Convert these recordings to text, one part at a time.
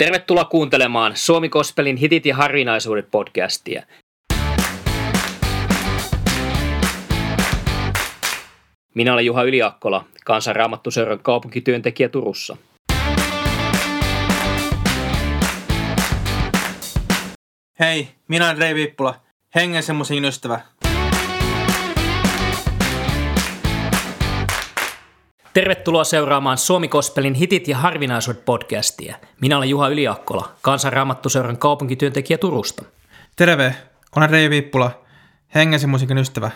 Tervetuloa kuuntelemaan Suomi Kospelin hitit ja harvinaisuudet podcastia. Minä olen Juha Yliakkola, kansanraamattuseuran kaupunkityöntekijä Turussa. Hei, minä olen Rei Viippula, hengen ystävä. Tervetuloa seuraamaan Suomi Kospelin hitit ja harvinaisuudet podcastia. Minä olen Juha Yliakkola, kansanraamattuseuran kaupunkityöntekijä Turusta. Terve, olen Rei Viippula, hengen musiikin ystävä.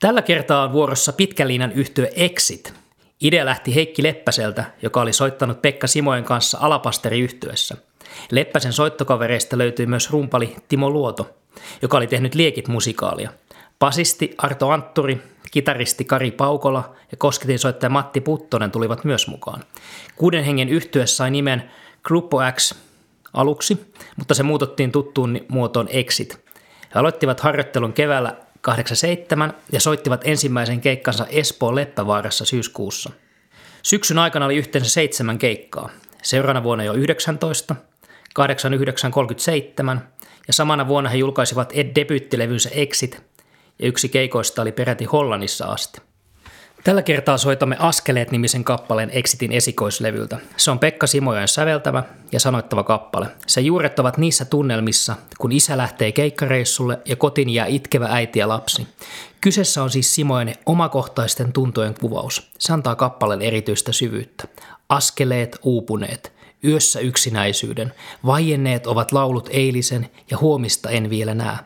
Tällä kertaa on vuorossa pitkäliinan yhtyö Exit. Idea lähti Heikki Leppäseltä, joka oli soittanut Pekka Simojen kanssa alapasteri-yhtyössä. Leppäsen soittokavereista löytyi myös rumpali Timo Luoto, joka oli tehnyt liekit musikaalia. Pasisti Arto Antturi, kitaristi Kari Paukola ja kosketinsoittaja Matti Puttonen tulivat myös mukaan. Kuuden hengen yhtyessä sai nimen Gruppo X aluksi, mutta se muutottiin tuttuun muotoon Exit. He aloittivat harjoittelun keväällä 87 ja soittivat ensimmäisen keikkansa Espoon Leppävaarassa syyskuussa. Syksyn aikana oli yhteensä seitsemän keikkaa. Seuraavana vuonna jo 19, 8937 ja samana vuonna he julkaisivat debyyttilevynsä Exit ja yksi keikoista oli peräti Hollannissa asti. Tällä kertaa soitamme Askeleet-nimisen kappaleen Exitin esikoislevyltä. Se on Pekka Simojen säveltävä ja sanoittava kappale. Se juuret ovat niissä tunnelmissa, kun isä lähtee keikkareissulle ja kotiin jää itkevä äiti ja lapsi. Kyseessä on siis Simojen omakohtaisten tuntojen kuvaus. Se antaa kappaleen erityistä syvyyttä. Askeleet uupuneet – Yössä yksinäisyyden. Vaienneet ovat laulut eilisen ja huomista en vielä näe.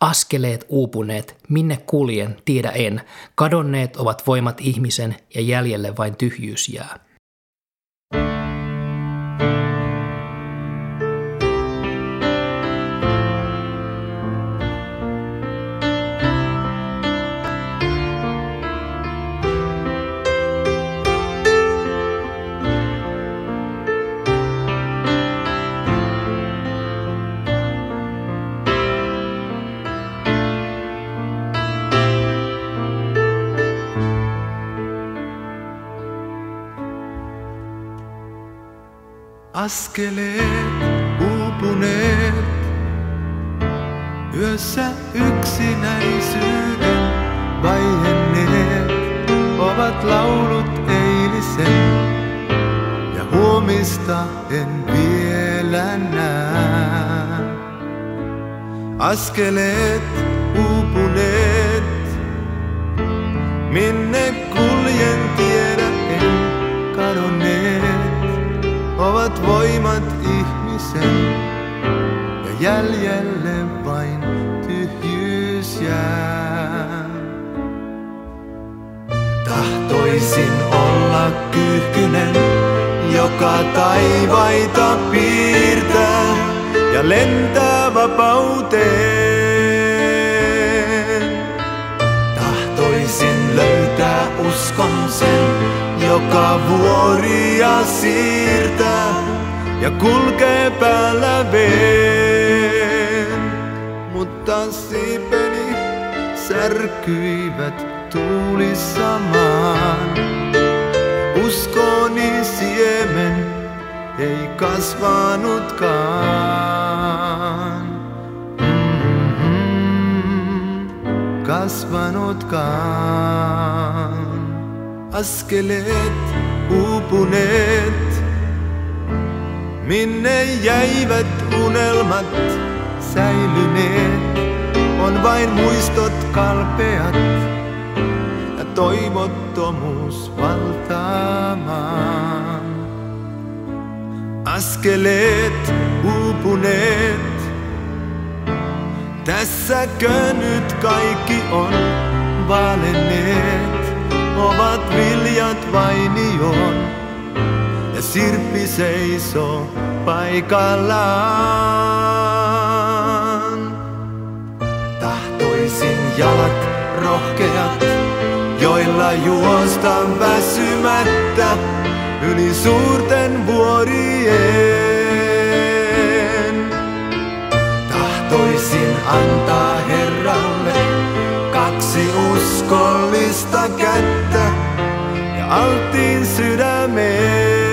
Askeleet uupuneet, minne kuljen, tiedä en. Kadonneet ovat voimat ihmisen ja jäljelle vain tyhjyys jää. Askeleet uupuneet, yössä yksinäisyyden vaienneet ovat laulut eilisen. Ja huomista en vielä näe. Askeleet uupuneet, minne kuljen ovat voimat ihmisen ja jäljelle vain tyhjyys jää. Tahtoisin olla kyyhkynen, joka taivaita piirtää ja lentää vapauteen. Joka vuoria siirtää ja kulkee päällä veen. Mutta siipeni särkyivät tuulissa maan. Uskoni siemen ei kasvanutkaan. Mm-hmm, kasvanutkaan askeleet uupuneet. Minne jäivät unelmat säilyneet, on vain muistot kalpeat ja toivottomuus valtaamaan. Askeleet uupuneet, tässäkö nyt kaikki on valenneet? Ovat viljat vainioon ja sirppi seisoo paikallaan. Tahtoisin jalat rohkeat, joilla juosta väsymättä yli suurten vuorien. Tahtoisin antaa Herralle uskollista kättä ja alttiin sydämeen.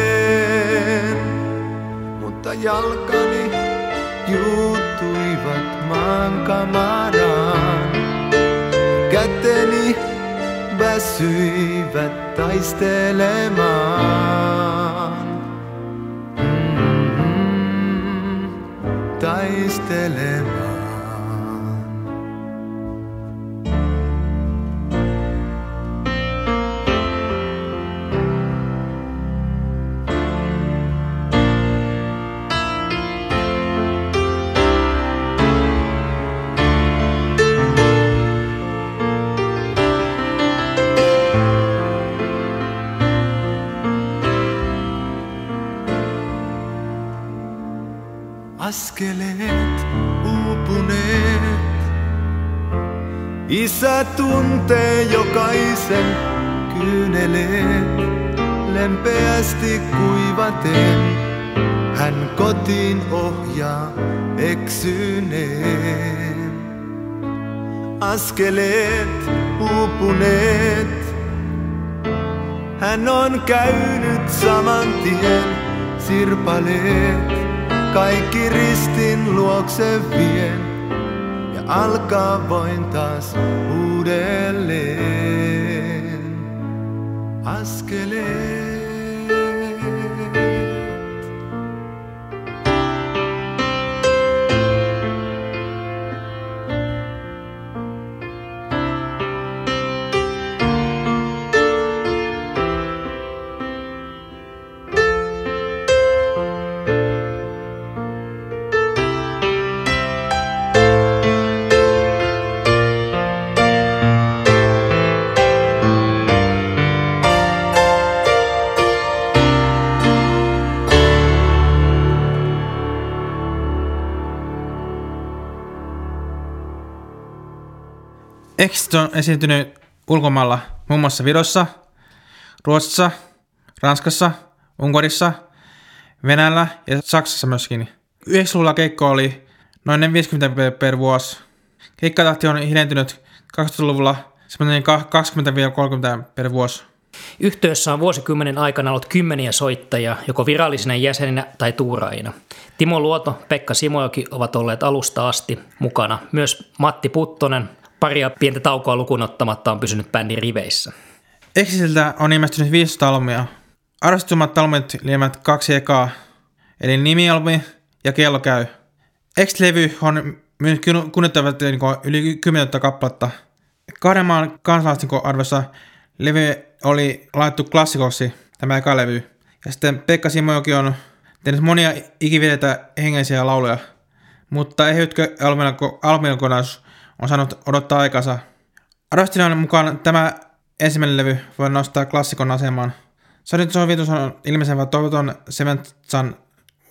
Mutta jalkani juuttuivat maan kamaraan. Käteni väsyivät taistelemaan. Mm-hmm, taistelemaan. Askeleet uupuneet. Isä tuntee jokaisen kyyneleet, lempeästi kuivaten. Hän kotiin ohjaa eksyneen. Askeleet uupuneet, hän on käynyt saman tien sirpaleet kaikki ristin luokse vien ja alkaa voin taas uudelleen askeleen. Exit on esiintynyt ulkomailla muun muassa Virossa, Ruotsissa, Ranskassa, Unkarissa, Venäjällä ja Saksassa myöskin. 90-luvulla keikko oli noin 50 per vuosi. Keikkatahti on hidentynyt 2000-luvulla semmoinen 20-30 per vuosi. Yhtiössä on vuosikymmenen aikana ollut kymmeniä soittajia, joko virallisina jäseninä tai tuuraajina. Timo Luoto, Pekka Simojoki ovat olleet alusta asti mukana. Myös Matti Puttonen, paria pientä taukoa lukuun ottamatta on pysynyt bändin riveissä. Exitiltä on ilmestynyt 500 albumia. Arvostummat albumit liemät kaksi ekaa, eli nimialbumi ja Kello käy. Exit-levy on myynyt kunnittavat niin yli 10 kappaletta. Kahden maan kansalaisten arvossa levy oli laittu klassikoksi, tämä eka levy. Ja sitten Pekka Simojoki on tehnyt monia ikividetä hengellisiä lauluja, mutta ehytkö albumin kokonaisuus on saanut odottaa aikansa. Arvostelijan mukaan tämä ensimmäinen levy voi nostaa klassikon asemaan. Sonic sovitus on ilmeisen toivoton Sementsan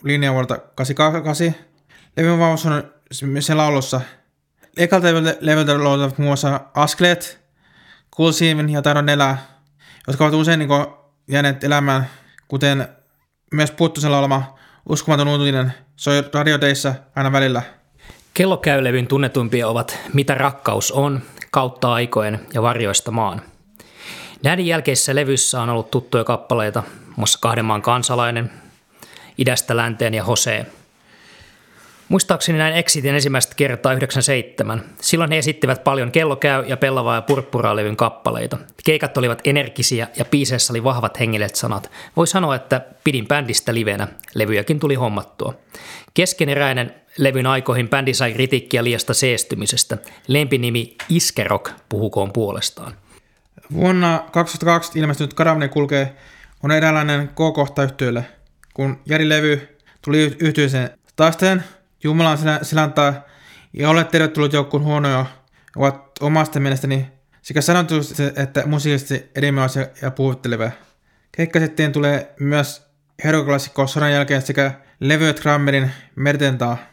linja vuodelta 88. Levyn vauvaus on sen laulussa. Ekalta levyltä löytyvät muun muassa Askeleet, Cool Seaman ja Taidon elää, jotka ovat usein niin jääneet elämään, kuten myös Puttusella olema uskomaton uutinen soi radioteissa aina välillä – Kellokäylevyn tunnetuimpia ovat Mitä rakkaus on, Kautta aikojen ja Varjoista maan. Näiden jälkeisessä levyssä on ollut tuttuja kappaleita, muassa Kahden maan kansalainen, Idästä länteen ja Hosee. Muistaakseni näin Exitin ensimmäistä kertaa 97. Silloin he esittivät paljon Kello käy ja Pellavaa ja Purppuraa levyn kappaleita. Keikat olivat energisiä ja biiseissä oli vahvat hengelliset sanat. Voi sanoa, että pidin bändistä livenä. Levyjäkin tuli hommattua. Keskeneräinen levyn aikoihin bändi sai kritiikkiä liiasta seestymisestä. Lempinimi Iskerok puhukoon puolestaan. Vuonna 2002 ilmestynyt Karavne kulkee on eräänlainen K-kohta yhtiölle. Kun Jari Levy tuli yhtiöseen taisteen, Jumalan siläntaa ja olet tervetullut joukkuun huonoja ovat omasta mielestäni sekä sanotusti että musiikisesti erimielisiä ja puhuttelevia. Keikkasettiin tulee myös heroklassikko sodan jälkeen sekä levyet Grammerin Mertentaa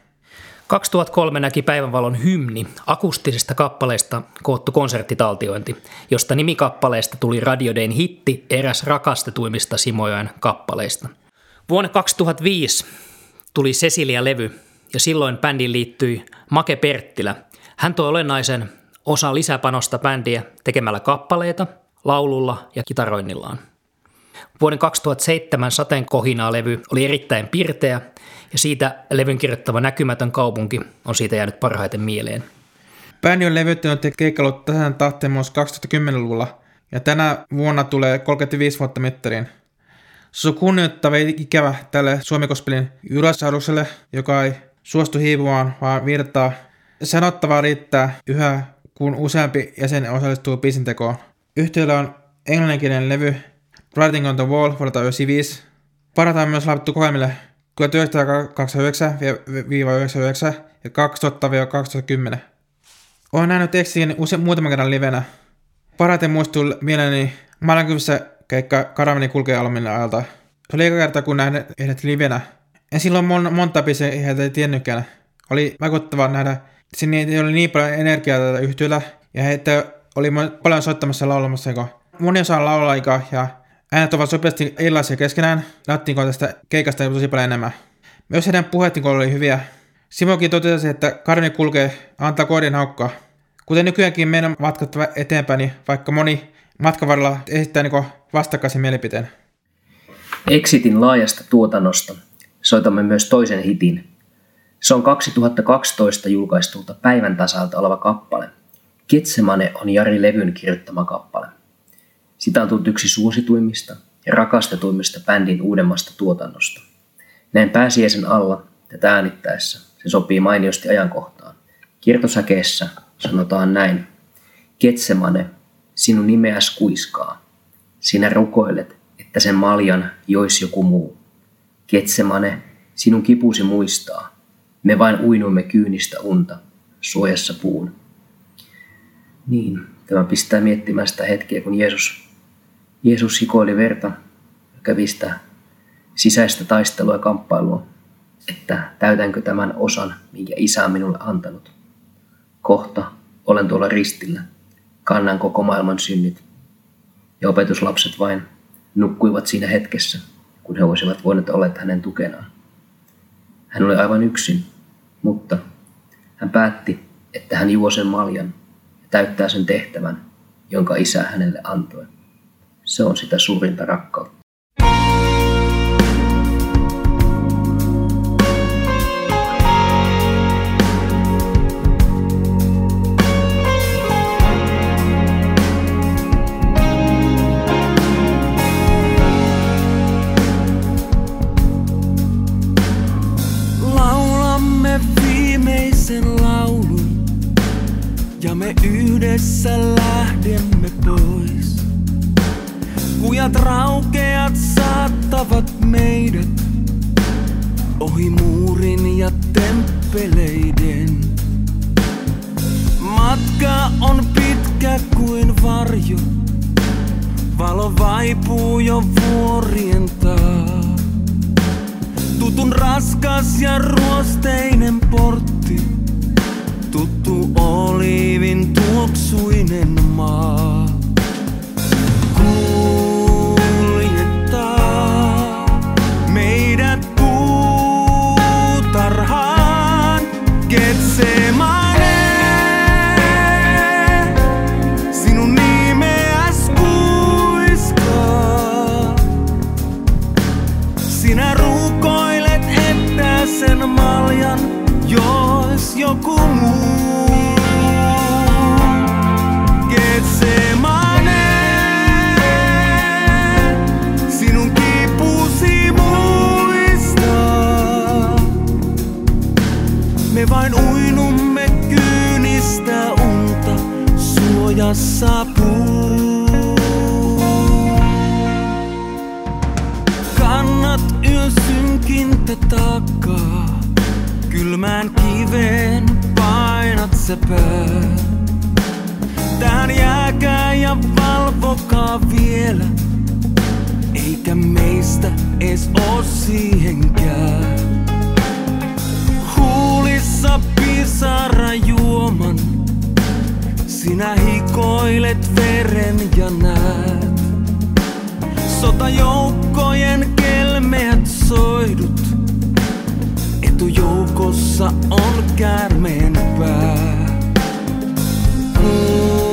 2003 näki päivänvalon hymni akustisesta kappaleesta koottu konserttitaltiointi, josta nimikappaleesta tuli Radiodein hitti eräs rakastetuimmista Simojoen kappaleista. Vuonna 2005 tuli Cecilia-levy ja silloin bändiin liittyi Make Perttilä. Hän toi olennaisen osan lisäpanosta bändiä tekemällä kappaleita, laululla ja kitaroinnillaan. Vuoden 2007 Sateenkohinaa-levy oli erittäin pirteä, ja siitä levyn kirjoittava Näkymätön kaupunki on siitä jäänyt parhaiten mieleen. Bändi on levyttänyt ja keikkaillut tasan tahteen myös 2010-luvulla, ja tänä vuonna tulee 35 vuotta mittariin. Se on kunnioittava ikävä tälle suomikospelin Jyräsaruselle, joka ei suostu hiipumaan, vaan virtaa. Sanottavaa riittää yhä, kun useampi jäsen osallistuu biisin tekoon. Yhtiöllä on englanninkielinen levy Writing on the Wall vuodelta 1995. Parataan myös laittu kokeilmille 1989-2009 ja 2000-2010. Olen nähnyt tekstin use- muutaman kerran livenä. Parhaiten muistuu mieleni maailmankyvyssä keikka Karavani kulkee almille ajalta. Se oli kerta, kun näin heidät livenä. En silloin mon- monta biisiä heitä ei tiennytkään. Oli vaikuttavaa nähdä, sinne ei oli niin paljon energiaa tätä yhtiöllä, ja heitä oli paljon soittamassa laulamassa. Moni osaa laulaa ja äänet ovat sopivasti erilaisia keskenään. Nauttiinko tästä keikasta tosi paljon enemmän. Myös heidän puheet oli hyviä. Simokin totesi, että Karni kulkee antaa koodin haukkaa. Kuten nykyäänkin meidän matkat eteenpäin, niin vaikka moni matkan varrella esittää niin vastakkaisen mielipiteen. Exitin laajasta tuotannosta soitamme myös toisen hitin. Se on 2012 julkaistulta päivän tasalta oleva kappale. Ketsemane on Jari Levyn kirjoittama kappale. Sitä on tullut yksi suosituimmista ja rakastetuimmista bändin uudemmasta tuotannosta. Näin pääsiäisen alla tätä äänittäessä se sopii mainiosti ajankohtaan. Kiertosäkeessä sanotaan näin. Ketsemane, sinun nimeäs kuiskaa. Sinä rukoilet, että sen maljan jois joku muu. Ketsemane, sinun kipusi muistaa. Me vain uinuimme kyynistä unta, suojassa puun. Niin, tämä pistää miettimään sitä hetkeä, kun Jeesus, Jeesus hikoili verta ja kävi sitä sisäistä taistelua ja kamppailua, että täytänkö tämän osan, minkä isä on minulle antanut. Kohta olen tuolla ristillä, kannan koko maailman synnit. Ja opetuslapset vain nukkuivat siinä hetkessä, kun he olisivat voineet olla hänen tukenaan. Hän oli aivan yksin, mutta hän päätti, että hän juo sen maljan ja täyttää sen tehtävän, jonka isä hänelle antoi. Se on sitä suurinta rakkautta. yhdessä lähdemme pois. Kujat raukeat saattavat meidät ohi muurin ja temppeleiden. Matka on pitkä kuin varjo, valo vaipuu jo vuorien taa. Tutun raskas ja ruosteinen portti tuttu olivin tuoksuinen maa. Me vain uinumme kyynistä unta suojassa puu. Kannat yön synkintä takaa. Kylmään kiveen painat pää. Tähän jääkää ja valvokaa vielä. Eikä meistä ees oo siihenkään. Sinä hikoilet veren ja näet. Sotajoukkojen kelmeät soidut Etujoukossa on käärmeen pää. Kuljettaa